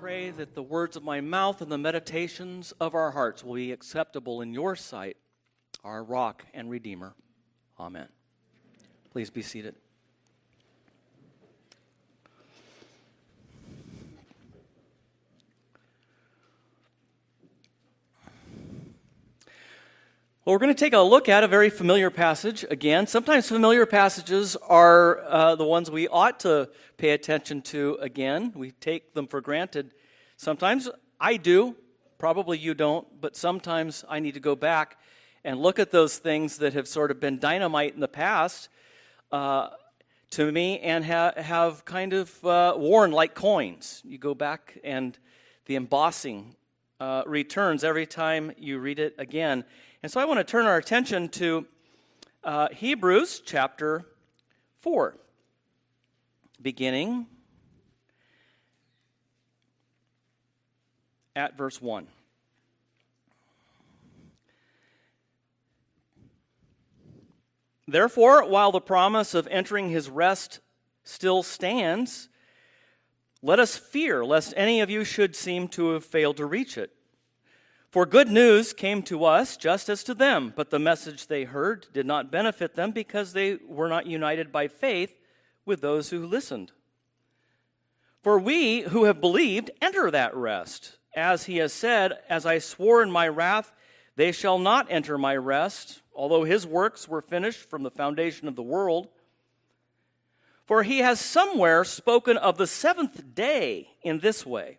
pray that the words of my mouth and the meditations of our hearts will be acceptable in your sight, our rock and redeemer. Amen. Please be seated. Well, we're going to take a look at a very familiar passage again. Sometimes familiar passages are uh, the ones we ought to pay attention to again. We take them for granted. Sometimes I do, probably you don't, but sometimes I need to go back and look at those things that have sort of been dynamite in the past uh, to me and ha- have kind of uh, worn like coins. You go back and the embossing uh, returns every time you read it again. And so I want to turn our attention to uh, Hebrews chapter 4, beginning at verse 1. Therefore, while the promise of entering his rest still stands, let us fear lest any of you should seem to have failed to reach it. For good news came to us just as to them, but the message they heard did not benefit them because they were not united by faith with those who listened. For we who have believed enter that rest, as he has said, As I swore in my wrath, they shall not enter my rest, although his works were finished from the foundation of the world. For he has somewhere spoken of the seventh day in this way.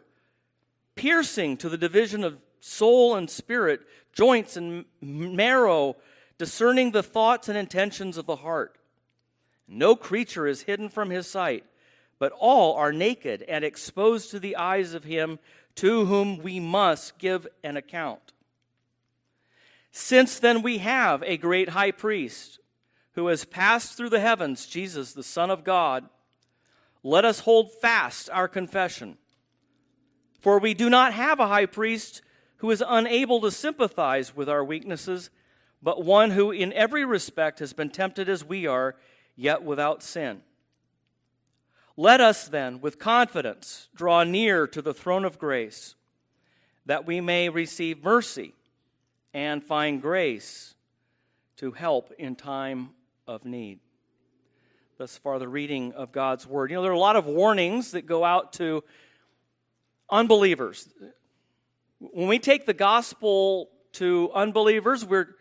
piercing to the division of soul and spirit, joints and marrow, discerning the thoughts and intentions of the heart. No creature is hidden from his sight, but all are naked and exposed to the eyes of him to whom we must give an account. Since then we have a great high priest who has passed through the heavens, Jesus, the Son of God, let us hold fast our confession. For we do not have a high priest who is unable to sympathize with our weaknesses, but one who in every respect has been tempted as we are, yet without sin. Let us then, with confidence, draw near to the throne of grace, that we may receive mercy and find grace to help in time of need. Thus far, the reading of God's Word. You know, there are a lot of warnings that go out to unbelievers. When we take the gospel to unbelievers, we're,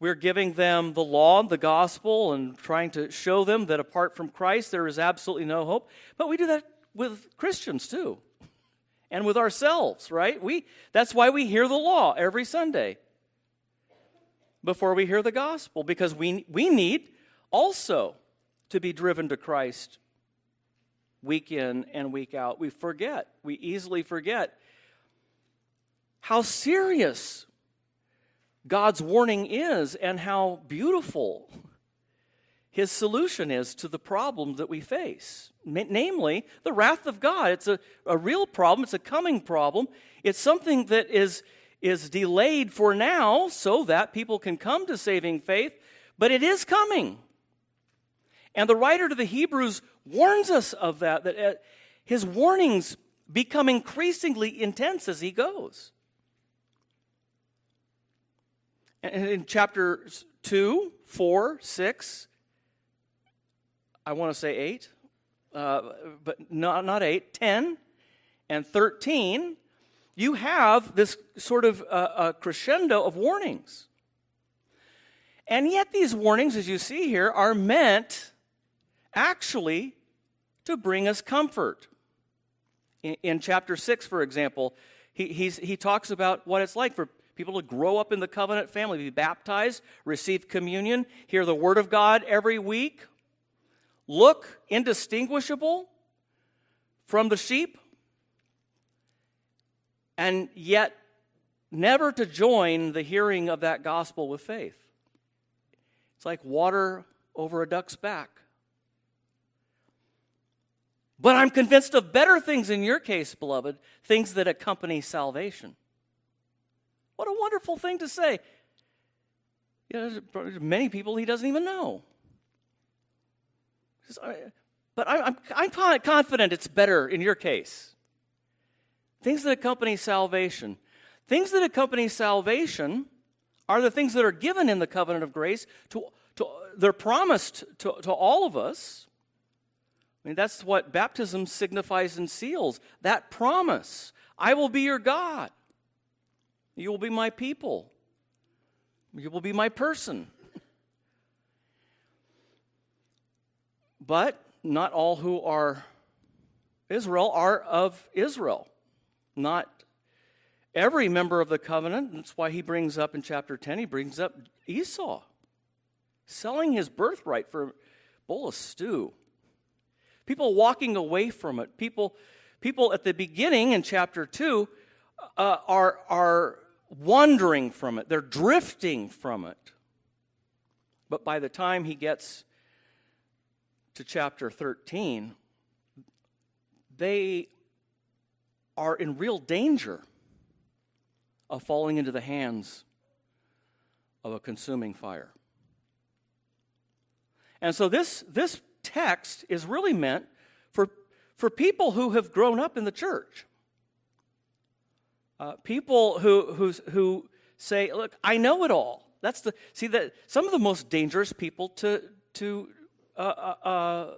we're giving them the law, the gospel, and trying to show them that apart from Christ, there is absolutely no hope. But we do that with Christians too, and with ourselves, right? We, that's why we hear the law every Sunday before we hear the gospel, because we, we need also to be driven to Christ week in and week out. We forget, we easily forget how serious God's warning is and how beautiful his solution is to the problem that we face. Namely, the wrath of God. It's a, a real problem, it's a coming problem. It's something that is, is delayed for now so that people can come to saving faith, but it is coming. And the writer to the Hebrews warns us of that, that uh, his warnings become increasingly intense as he goes. And in chapter 2, 4, 6, I want to say 8, uh, but not, not 8, 10, and 13, you have this sort of uh, crescendo of warnings. And yet, these warnings, as you see here, are meant actually to bring us comfort. In, in chapter 6, for example, he, he talks about what it's like for people to grow up in the covenant family, be baptized, receive communion, hear the word of God every week, look indistinguishable from the sheep, and yet never to join the hearing of that gospel with faith. It's like water over a duck's back. But I'm convinced of better things in your case, beloved, things that accompany salvation. What a wonderful thing to say. You know, there's many people he doesn't even know. But I'm, I'm confident it's better in your case. Things that accompany salvation. Things that accompany salvation are the things that are given in the covenant of grace. To, to, they're promised to, to all of us. Mean, that's what baptism signifies and seals that promise. I will be your God. You will be my people. You will be my person. but not all who are Israel are of Israel. Not every member of the covenant. That's why he brings up in chapter 10, he brings up Esau selling his birthright for a bowl of stew. People walking away from it. People, people at the beginning in chapter 2 uh, are, are wandering from it, they're drifting from it. But by the time he gets to chapter 13, they are in real danger of falling into the hands of a consuming fire. And so this, this text is really meant for, for people who have grown up in the church. Uh, people who, who, who say, look, I know it all. That's the, see, that some of the most dangerous people to, to, uh, uh, uh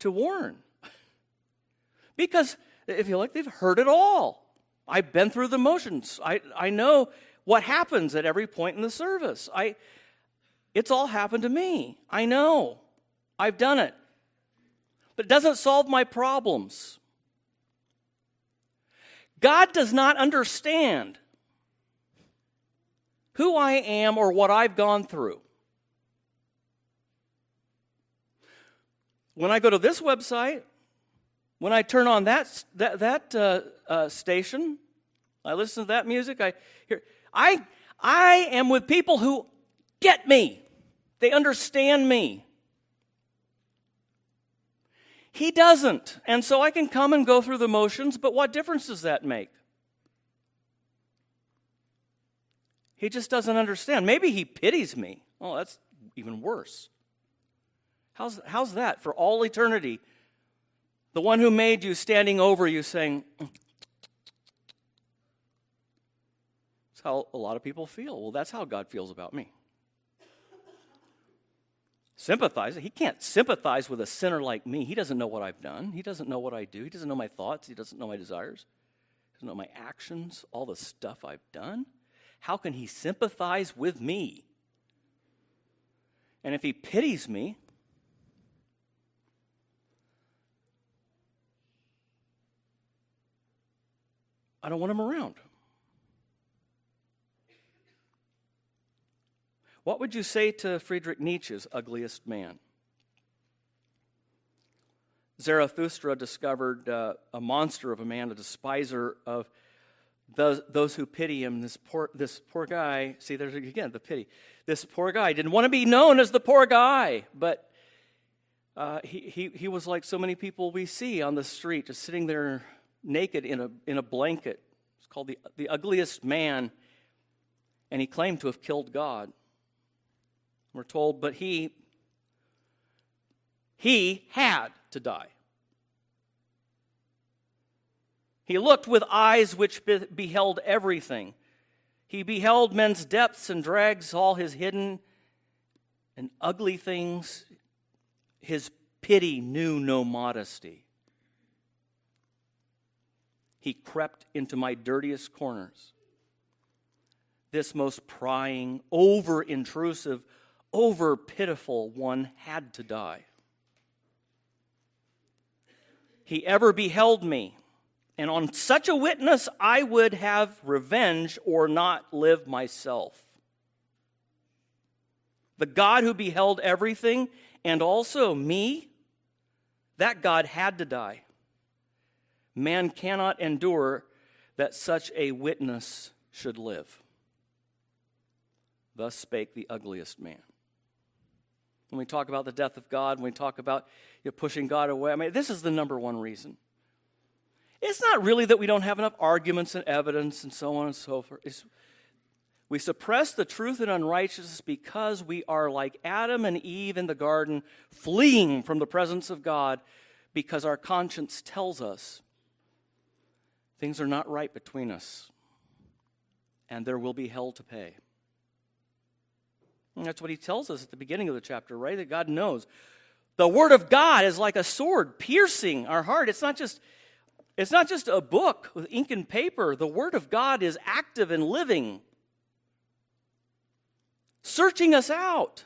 to warn. because if you like, they've heard it all. I've been through the motions. I, I know what happens at every point in the service. I, it's all happened to me. I know. I've done it. But it doesn't solve my problems. God does not understand who I am or what I've gone through. When I go to this website, when I turn on that, that, that uh, uh, station, I listen to that music, I hear, I, I am with people who get me. They understand me. He doesn't. And so I can come and go through the motions, but what difference does that make? He just doesn't understand. Maybe he pities me. Oh, that's even worse. How's, how's that for all eternity? The one who made you standing over you saying, mm. That's how a lot of people feel. Well, that's how God feels about me sympathize. He can't sympathize with a sinner like me. He doesn't know what I've done. He doesn't know what I do. He doesn't know my thoughts. He doesn't know my desires. He doesn't know my actions, all the stuff I've done. How can he sympathize with me? And if he pities me, I don't want him around. What would you say to Friedrich Nietzsche's ugliest man? Zarathustra discovered uh, a monster of a man, a despiser of those, those who pity him. This poor, this poor guy, see, there's again the pity. This poor guy didn't want to be known as the poor guy, but uh, he, he, he was like so many people we see on the street, just sitting there naked in a, in a blanket. It's called the, the ugliest man, and he claimed to have killed God. We're told, but he he had to die. He looked with eyes which beheld everything. He beheld men's depths and drags all his hidden and ugly things. His pity knew no modesty. he crept into my dirtiest corners. This most prying, over intrusive, over pitiful one had to die. He ever beheld me, and on such a witness I would have revenge or not live myself. The God who beheld everything and also me, that God had to die. Man cannot endure that such a witness should live. Thus spake the ugliest man. When we talk about the death of God, when we talk about you know, pushing God away, I mean, this is the number one reason. It's not really that we don't have enough arguments and evidence and so on and so forth. It's, we suppress the truth and unrighteousness because we are like Adam and Eve in the garden, fleeing from the presence of God because our conscience tells us things are not right between us and there will be hell to pay. And that's what he tells us at the beginning of the chapter, right? That God knows. The word of God is like a sword piercing our heart. It's not just it's not just a book with ink and paper. The word of God is active and living. Searching us out.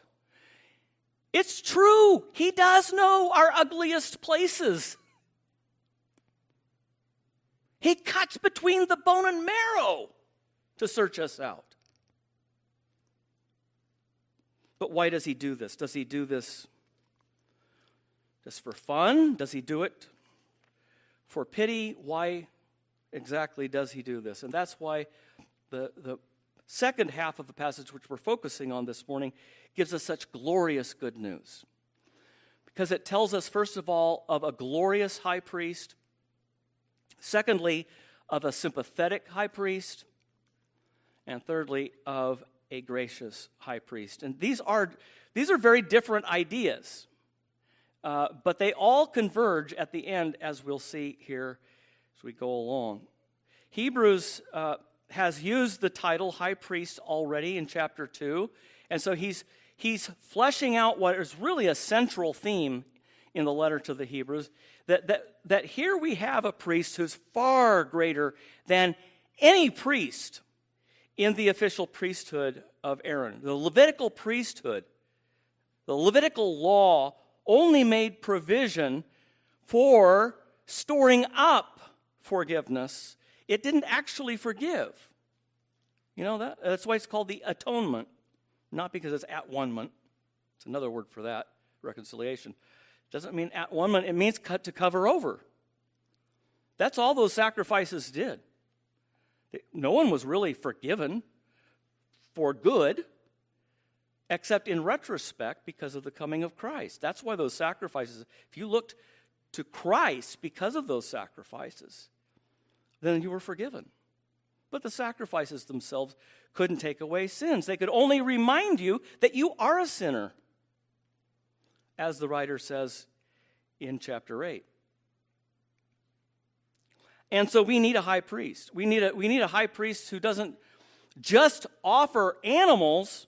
It's true. He does know our ugliest places. He cuts between the bone and marrow to search us out. But why does he do this? Does he do this just for fun? Does he do it for pity? Why exactly does he do this? And that's why the, the second half of the passage, which we're focusing on this morning, gives us such glorious good news. Because it tells us, first of all, of a glorious high priest, secondly, of a sympathetic high priest, and thirdly, of a gracious high priest. And these are, these are very different ideas, uh, but they all converge at the end, as we'll see here as we go along. Hebrews uh, has used the title high priest already in chapter 2, and so he's, he's fleshing out what is really a central theme in the letter to the Hebrews that, that, that here we have a priest who's far greater than any priest in the official priesthood of Aaron. The Levitical priesthood, the Levitical law only made provision for storing up forgiveness. It didn't actually forgive. You know that? That's why it's called the atonement, not because it's at-one-ment. It's another word for that, reconciliation. It doesn't mean at-one-ment, it means cut to cover over. That's all those sacrifices did. No one was really forgiven for good, except in retrospect because of the coming of Christ. That's why those sacrifices, if you looked to Christ because of those sacrifices, then you were forgiven. But the sacrifices themselves couldn't take away sins. They could only remind you that you are a sinner, as the writer says in chapter 8. And so we need a high priest. We need a, we need a high priest who doesn't just offer animals,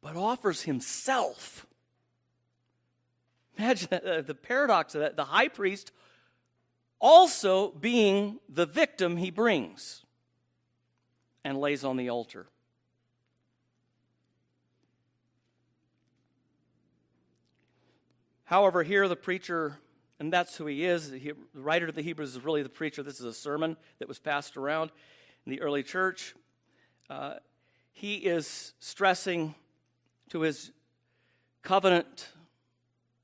but offers himself. Imagine uh, the paradox of that. The high priest also being the victim he brings and lays on the altar. However, here the preacher and that's who he is. The writer of the Hebrews is really the preacher. This is a sermon that was passed around in the early church. Uh, he is stressing to his covenant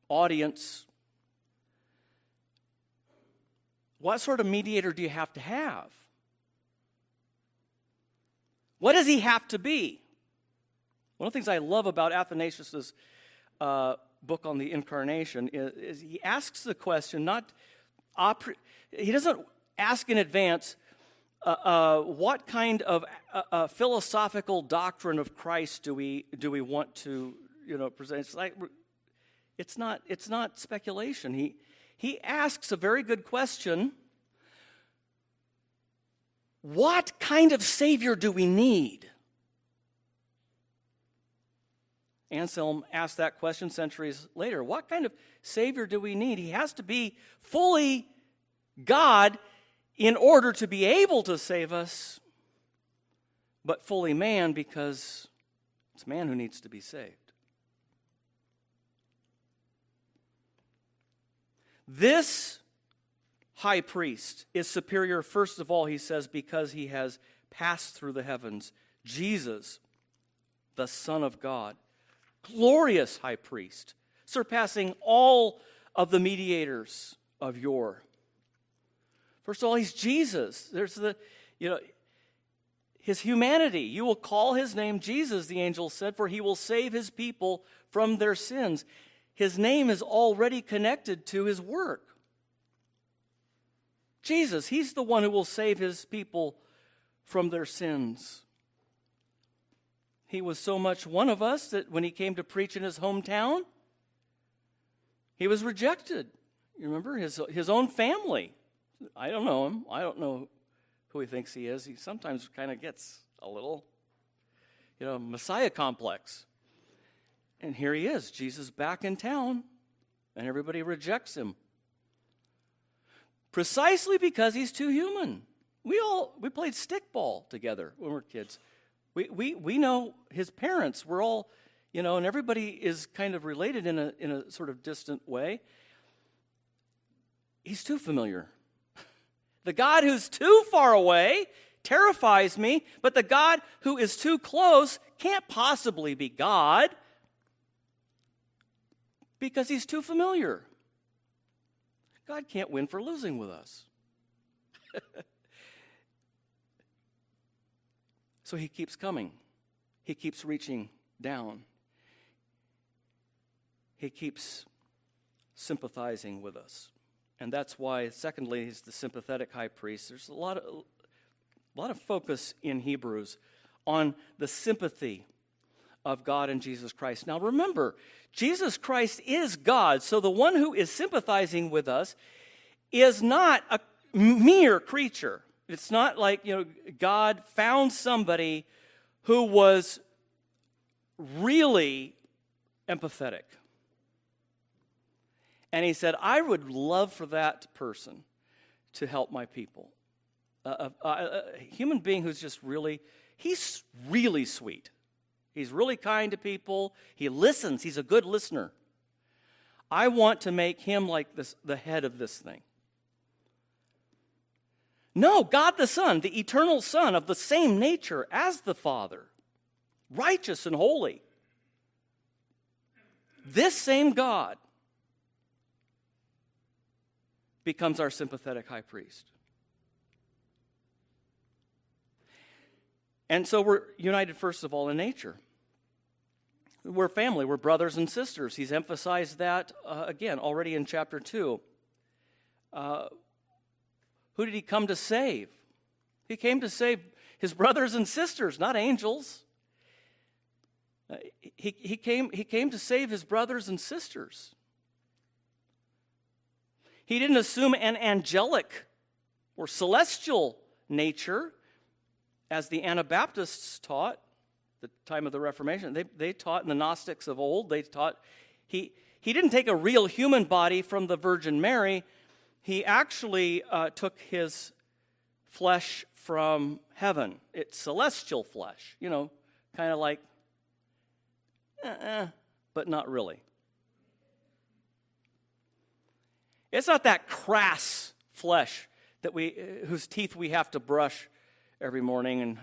audience what sort of mediator do you have to have? What does he have to be? One of the things I love about Athanasius's uh, book on the incarnation is, is he asks the question not he doesn't ask in advance uh, uh, what kind of uh, uh, philosophical doctrine of Christ do we do we want to you know present? It's like it's not it's not speculation. He he asks a very good question. What kind of savior do we need? Anselm asked that question centuries later. What kind of Savior do we need? He has to be fully God in order to be able to save us, but fully man because it's man who needs to be saved. This high priest is superior, first of all, he says, because he has passed through the heavens. Jesus, the Son of God, glorious high priest, surpassing all of the mediators of yore. First of all, he's Jesus. There's the, you know, his humanity. You will call his name Jesus, the angel said, for he will save his people from their sins. His name is already connected to his work. Jesus, he's the one who will save his people from their sins. He was so much one of us that when he came to preach in his hometown, he was rejected. You remember his, his own family. I don't know him. I don't know who he thinks he is. He sometimes kind of gets a little, you know, Messiah complex. And here he is, Jesus back in town, and everybody rejects him. Precisely because he's too human. We all we played stickball together when we were kids. We, we, we know his parents. We're all, you know, and everybody is kind of related in a, in a sort of distant way. He's too familiar. The God who's too far away terrifies me, but the God who is too close can't possibly be God because he's too familiar. God can't win for losing with us. so he keeps coming, he keeps reaching down, he keeps sympathizing with us. And that's why, secondly, he's the sympathetic high priest. There's a lot of, a lot of focus in Hebrews on the sympathy of God and Jesus Christ. Now remember, Jesus Christ is God, so the one who is sympathizing with us is not a mere creature. It's not like, you know, God found somebody who was really empathetic. And he said, I would love for that person to help my people. a, a, a human being who's just really, he's really sweet. He's really kind to people. He listens. He's a good listener. I want to make him like this, the head of this thing. No, God the Son, the eternal Son of the same nature as the Father, righteous and holy. This same God becomes our sympathetic high priest. And so we're united, first of all, in nature. We're family, we're brothers and sisters. He's emphasized that uh, again already in chapter 2. Uh, who did he come to save? He came to save his brothers and sisters, not angels. Uh, he, he, came, he came to save his brothers and sisters. He didn't assume an angelic or celestial nature as the Anabaptists taught, the time of the Reformation. They, they taught, in the Gnostics of old, they taught he, he didn't take a real human body from the Virgin Mary. He actually uh, took his flesh from heaven. It's celestial flesh, you know, kind of like, uh-uh, but not really. It's not that crass flesh that we, whose teeth we have to brush every morning and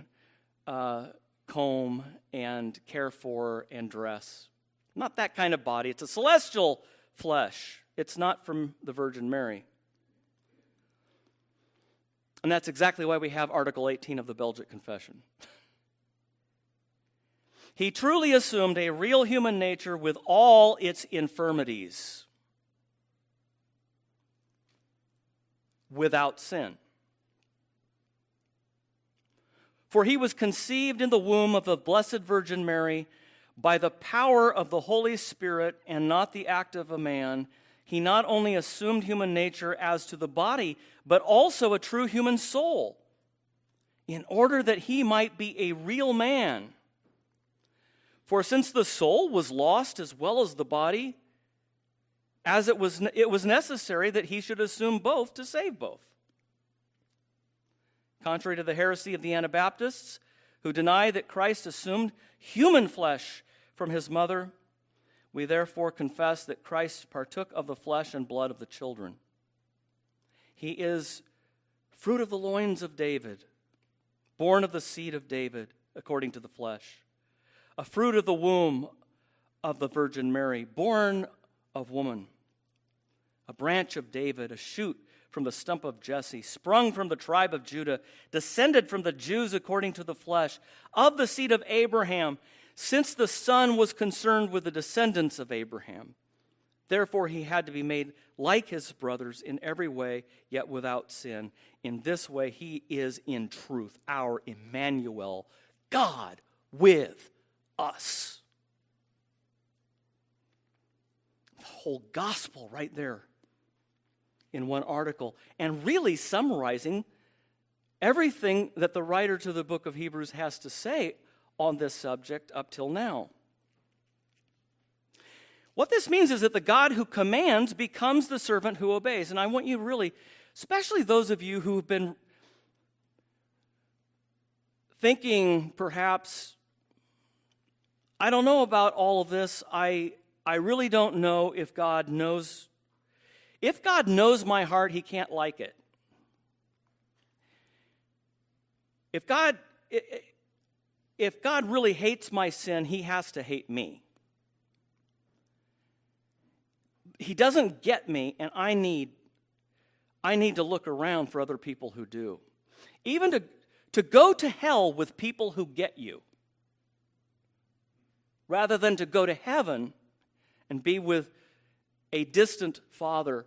uh, comb and care for and dress. Not that kind of body. It's a celestial flesh. It's not from the Virgin Mary. And that's exactly why we have Article 18 of the Belgic Confession. he truly assumed a real human nature with all its infirmities without sin. For he was conceived in the womb of the Blessed Virgin Mary by the power of the Holy Spirit and not the act of a man. He not only assumed human nature as to the body, but also a true human soul, in order that he might be a real man. For since the soul was lost as well as the body, as it was, it was necessary that he should assume both to save both. Contrary to the heresy of the Anabaptists, who deny that Christ assumed human flesh from his mother, we therefore confess that Christ partook of the flesh and blood of the children. He is fruit of the loins of David, born of the seed of David, according to the flesh, a fruit of the womb of the Virgin Mary, born of woman, a branch of David, a shoot from the stump of Jesse, sprung from the tribe of Judah, descended from the Jews according to the flesh, of the seed of Abraham, since the Son was concerned with the descendants of Abraham. Therefore, he had to be made like his brothers in every way, yet without sin. In this way, he is in truth our Emmanuel, God with us. The whole gospel right there in one article and really summarizing everything that the writer to the book of Hebrews has to say on this subject up till now. What this means is that the God who commands becomes the servant who obeys. And I want you really, especially those of you who have been thinking perhaps, I don't know about all of this. I, I really don't know if God knows if God knows my heart, he can't like it. If God if God really hates my sin, he has to hate me. He doesn't get me and I need I need to look around for other people who do. Even to to go to hell with people who get you rather than to go to heaven and be with a distant father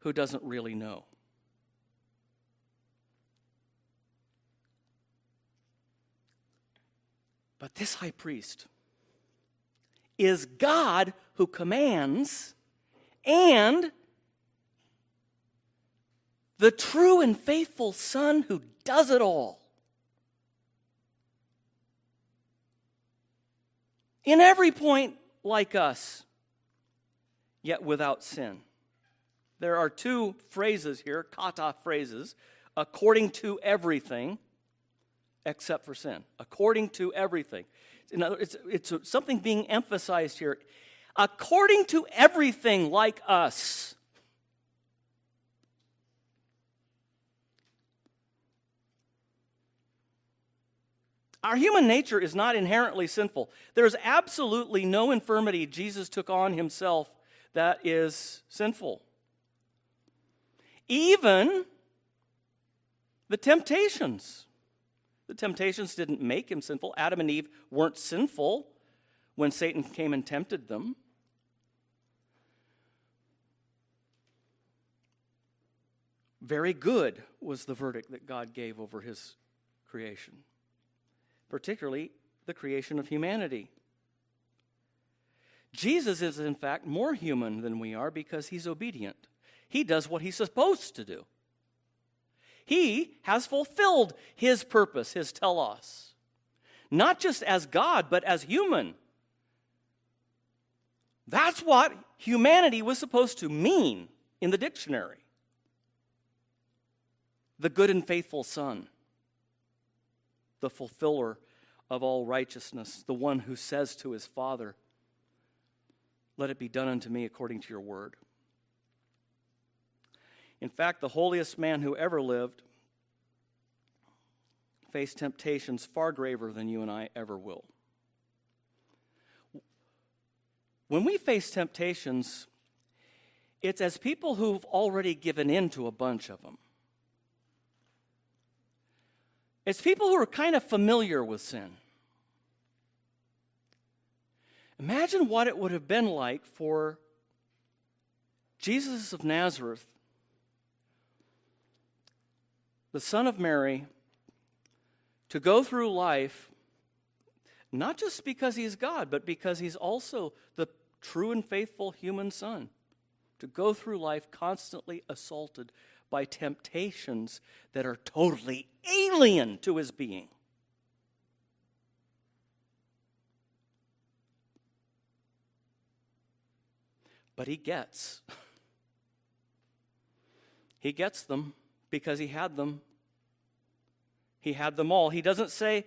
who doesn't really know. But this high priest is God who commands and the true and faithful Son who does it all. In every point, like us yet without sin. There are two phrases here, kata phrases, according to everything except for sin. According to everything. In other, it's, it's something being emphasized here. According to everything like us. Our human nature is not inherently sinful. There's absolutely no infirmity Jesus took on himself that is sinful. Even the temptations. The temptations didn't make him sinful. Adam and Eve weren't sinful when Satan came and tempted them. Very good was the verdict that God gave over his creation, particularly the creation of humanity. Jesus is, in fact, more human than we are because he's obedient. He does what he's supposed to do. He has fulfilled his purpose, his telos, not just as God, but as human. That's what humanity was supposed to mean in the dictionary the good and faithful Son, the fulfiller of all righteousness, the one who says to his Father, let it be done unto me according to your word. In fact, the holiest man who ever lived faced temptations far graver than you and I ever will. When we face temptations, it's as people who've already given in to a bunch of them. It's people who are kind of familiar with sin. Imagine what it would have been like for Jesus of Nazareth, the son of Mary, to go through life not just because he's God, but because he's also the true and faithful human son. To go through life constantly assaulted by temptations that are totally alien to his being. but he gets He gets them because he had them. He had them all. He doesn't say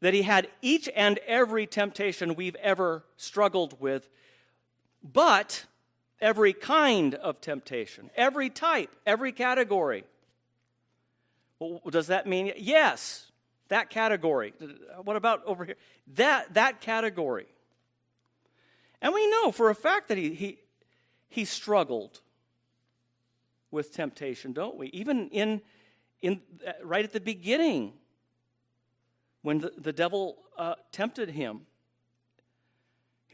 that he had each and every temptation we've ever struggled with, but every kind of temptation, every type, every category. Well, does that mean yes, that category? What about over here? That that category. And we know for a fact that he he he struggled with temptation, don't we? Even in in right at the beginning when the, the devil uh, tempted him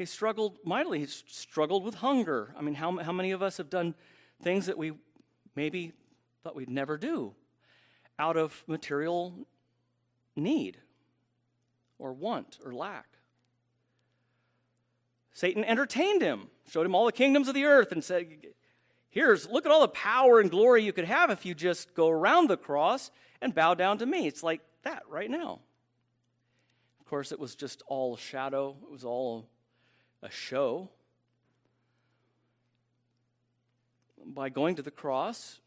he struggled mightily. He struggled with hunger. I mean, how, how many of us have done things that we maybe thought we'd never do out of material need or want or lack? Satan entertained him, showed him all the kingdoms of the earth, and said, Here's, look at all the power and glory you could have if you just go around the cross and bow down to me. It's like that right now. Of course, it was just all a shadow, it was all a show. By going to the cross,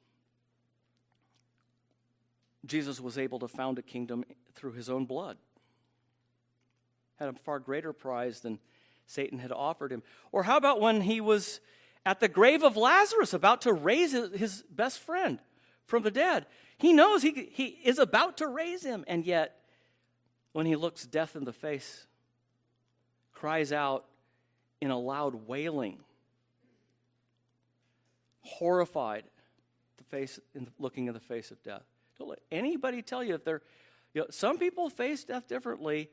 Jesus was able to found a kingdom through his own blood. Had a far greater prize than Satan had offered him. Or how about when he was at the grave of Lazarus, about to raise his best friend from the dead? He knows he, he is about to raise him, and yet, when he looks death in the face, cries out, in a loud wailing, horrified, the face, in looking in the face of death. Let anybody tell you if they're. You know, some people face death differently.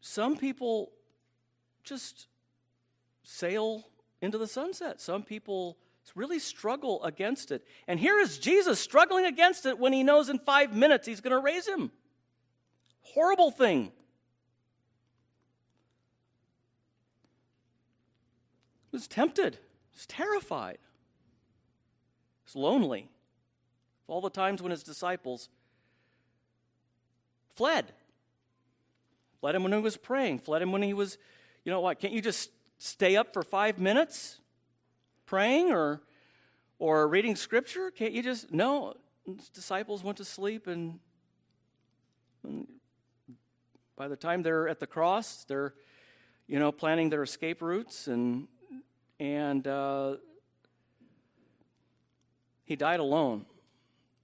Some people just sail into the sunset. Some people really struggle against it. And here is Jesus struggling against it when he knows in five minutes he's going to raise him. Horrible thing. was tempted, was terrified, was lonely. All the times when his disciples fled. Fled him when he was praying, fled him when he was, you know what, can't you just stay up for five minutes praying or or reading scripture? Can't you just no? His disciples went to sleep and, and by the time they're at the cross, they're you know planning their escape routes and and uh, he died alone.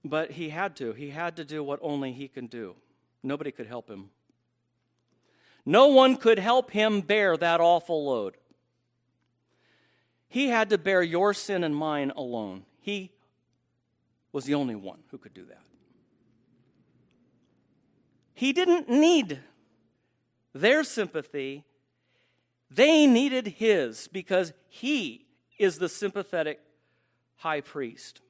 But he had to. He had to do what only he can do. Nobody could help him. No one could help him bear that awful load. He had to bear your sin and mine alone. He was the only one who could do that. He didn't need their sympathy they needed his because he is the sympathetic high priest.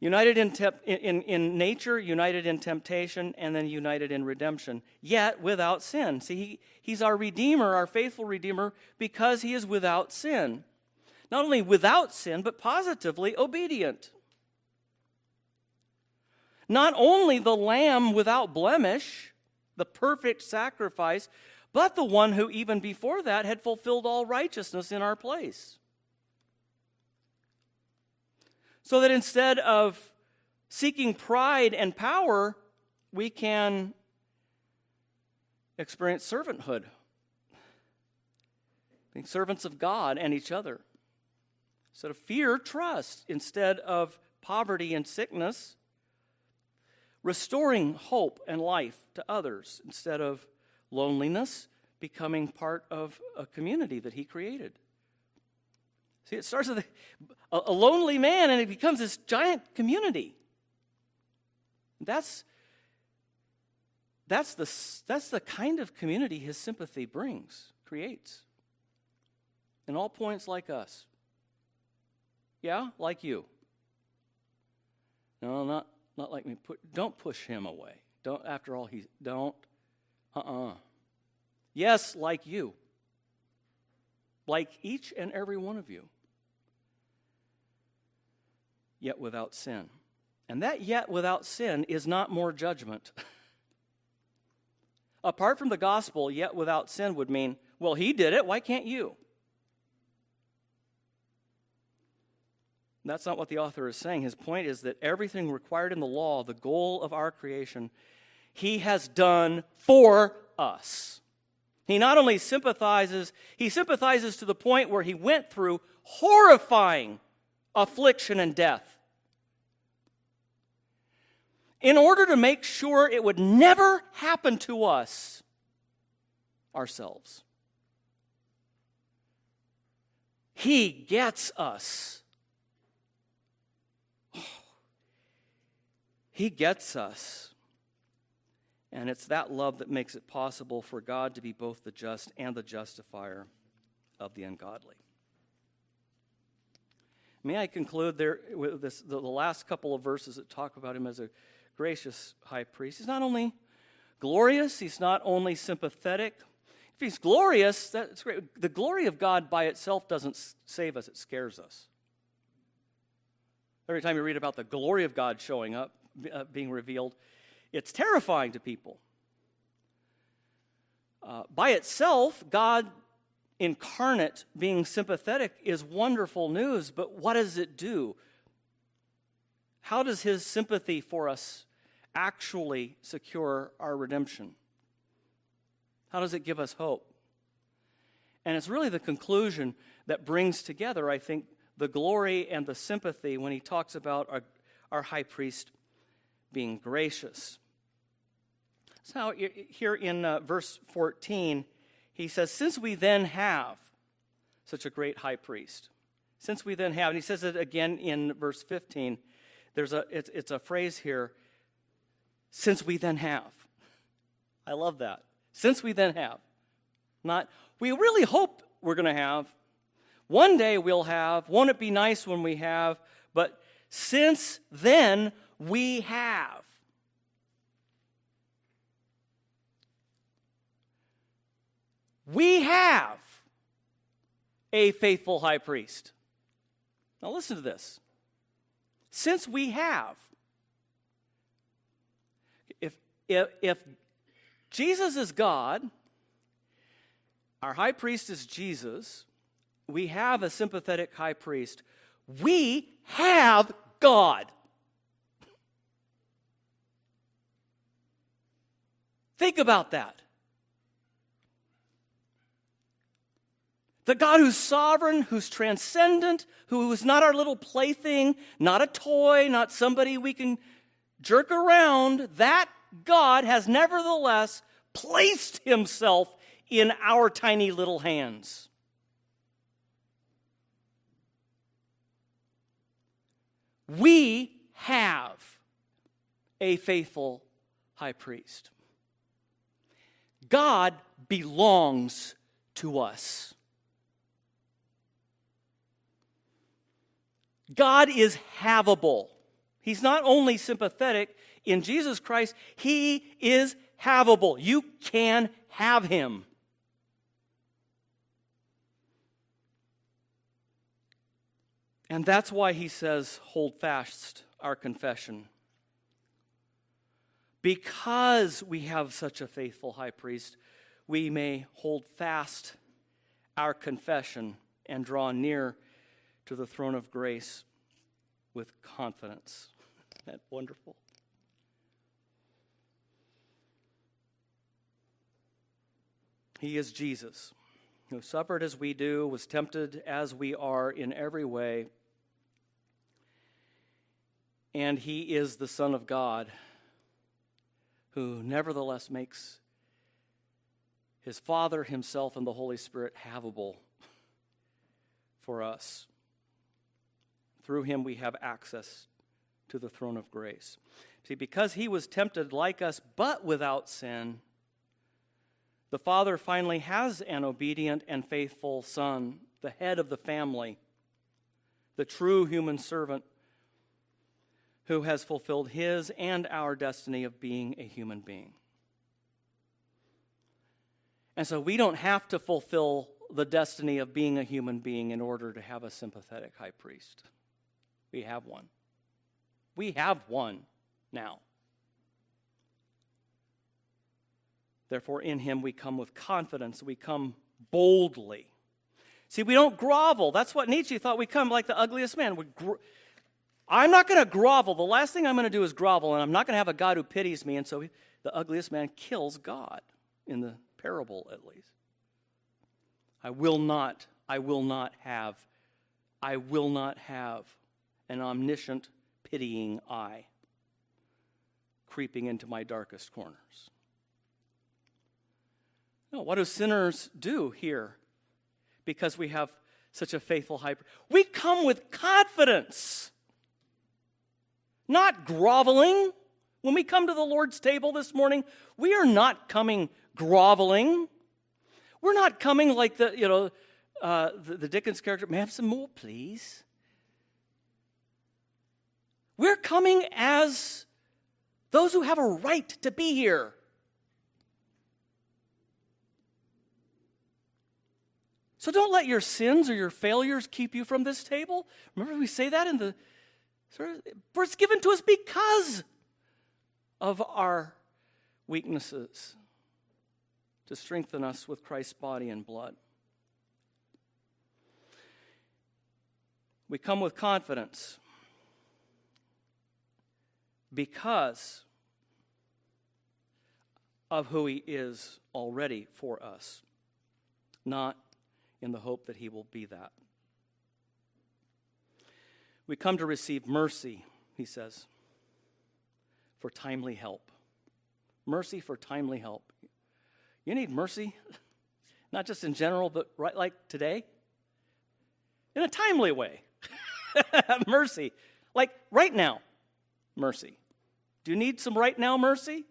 United in, in, in, nature, united in temptation, and then united in redemption, yet without sin. See, he, he's our Redeemer, our faithful Redeemer, because he is without sin. Not only without sin, but positively obedient. Not only the Lamb without blemish, the perfect sacrifice, but the one who even before that had fulfilled all righteousness in our place. So that instead of seeking pride and power, we can experience servanthood, being servants of God and each other. Instead of fear, trust. Instead of poverty and sickness, restoring hope and life to others instead of loneliness, becoming part of a community that he created. See, it starts with a, a lonely man and it becomes this giant community. That's, that's, the, that's the kind of community his sympathy brings, creates. In all points, like us. Yeah, like you. No, not, not like me. Put, don't push him away. Don't, after all, he don't. Uh uh-uh. uh Yes, like you. Like each and every one of you. Yet without sin. And that yet without sin is not more judgment. Apart from the gospel, yet without sin would mean, well, he did it, why can't you? That's not what the author is saying. His point is that everything required in the law, the goal of our creation, he has done for us. He not only sympathizes, he sympathizes to the point where he went through horrifying affliction and death in order to make sure it would never happen to us ourselves. He gets us. He gets us. And it's that love that makes it possible for God to be both the just and the justifier of the ungodly. May I conclude there with this, the, the last couple of verses that talk about him as a gracious high priest. He's not only glorious, he's not only sympathetic. If he's glorious, that's great. The glory of God by itself doesn't save us, it scares us. Every time you read about the glory of God showing up, uh, being revealed, it's terrifying to people. Uh, by itself, God incarnate being sympathetic is wonderful news, but what does it do? How does his sympathy for us actually secure our redemption? How does it give us hope? And it's really the conclusion that brings together, I think, the glory and the sympathy when he talks about our, our high priest being gracious. So here in uh, verse 14, he says, Since we then have such a great high priest, since we then have, and he says it again in verse 15, there's a, it's, it's a phrase here, since we then have. I love that. Since we then have. Not, we really hope we're going to have. One day we'll have. Won't it be nice when we have? But since then we have. We have a faithful high priest. Now, listen to this. Since we have, if, if, if Jesus is God, our high priest is Jesus, we have a sympathetic high priest, we have God. Think about that. The God who's sovereign, who's transcendent, who is not our little plaything, not a toy, not somebody we can jerk around, that God has nevertheless placed himself in our tiny little hands. We have a faithful high priest. God belongs to us. God is havable. He's not only sympathetic in Jesus Christ, He is havable. You can have Him. And that's why He says, hold fast our confession. Because we have such a faithful high priest, we may hold fast our confession and draw near to the throne of grace with confidence. Isn't that wonderful? He is Jesus, who suffered as we do, was tempted as we are in every way, and he is the Son of God, who nevertheless makes his Father, himself, and the Holy Spirit havable for us. Through him we have access to the throne of grace. See, because he was tempted like us, but without sin, the Father finally has an obedient and faithful Son, the head of the family, the true human servant who has fulfilled his and our destiny of being a human being. And so we don't have to fulfill the destiny of being a human being in order to have a sympathetic high priest. We have one. We have one now. Therefore, in him we come with confidence, we come boldly. See, we don't grovel. That's what Nietzsche thought we come like the ugliest man. Gro- I'm not going to grovel. The last thing I'm going to do is grovel, and I'm not going to have a God who pities me. And so he, the ugliest man kills God, in the parable at least. I will not, I will not have, I will not have an omniscient, pitying eye creeping into my darkest corners. No, what do sinners do here? Because we have such a faithful high priest. We come with confidence, not groveling. When we come to the Lord's table this morning, we are not coming groveling. We're not coming like the, you know, uh, the, the Dickens character, may I have some more, please? We're coming as those who have a right to be here. So don't let your sins or your failures keep you from this table. Remember, we say that in the. For it's given to us because of our weaknesses to strengthen us with Christ's body and blood. We come with confidence because of who he is already for us, not in the hope that he will be that. We come to receive mercy, he says, for timely help. Mercy for timely help. You need mercy, not just in general, but right like today, in a timely way. mercy, like right now, mercy. Do you need some right now mercy?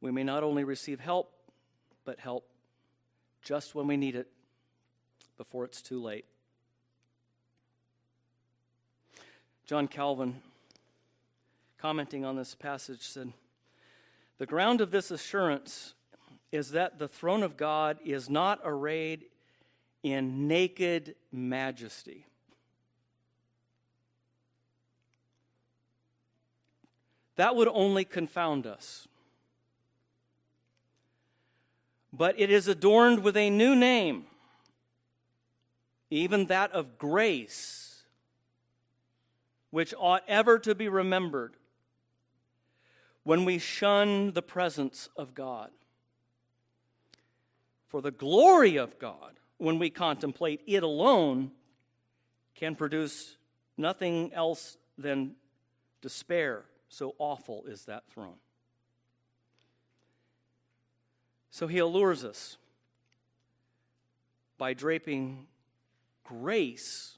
We may not only receive help, but help just when we need it before it's too late. John Calvin, commenting on this passage, said, The ground of this assurance is that the throne of God is not arrayed in naked majesty. That would only confound us. But it is adorned with a new name, even that of grace, which ought ever to be remembered when we shun the presence of God. For the glory of God, when we contemplate it alone, can produce nothing else than despair. So awful is that throne. So he allures us by draping grace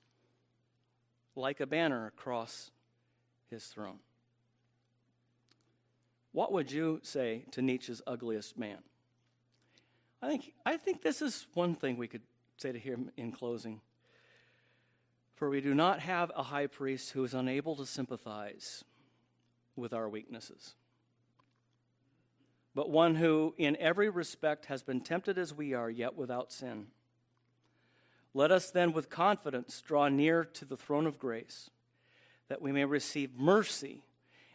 like a banner across his throne. What would you say to Nietzsche's ugliest man? I think, I think this is one thing we could say to him in closing. For we do not have a high priest who is unable to sympathize with our weaknesses, but one who, in every respect, has been tempted as we are, yet without sin. Let us then, with confidence, draw near to the throne of grace, that we may receive mercy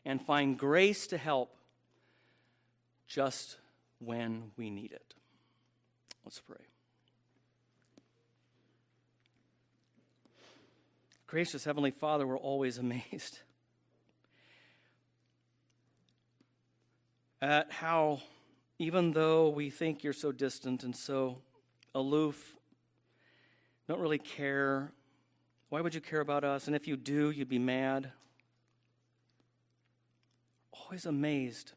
and find grace to help just when we need it. Let's pray. Gracious Heavenly Father, we're always amazed at how, even though we think you're so distant and so aloof, don't really care. Why would you care about us? And if you do, you'd be mad. Always amazed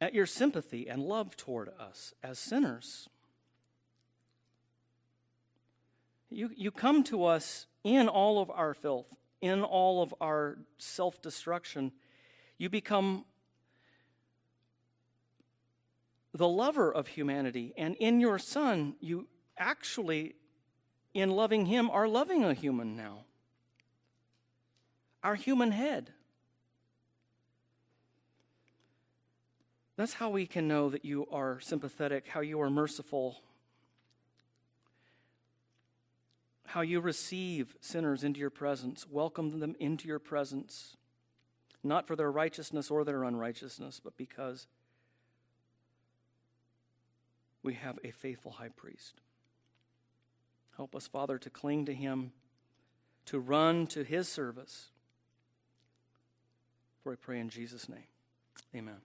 at your sympathy and love toward us as sinners. You, you come to us in all of our filth, in all of our self destruction. You become the lover of humanity. And in your Son, you actually, in loving Him, are loving a human now. Our human head. That's how we can know that you are sympathetic, how you are merciful, how you receive sinners into your presence, welcome them into your presence, not for their righteousness or their unrighteousness, but because we have a faithful high priest. Help us, Father, to cling to him, to run to his service. For we pray in Jesus' name. Amen.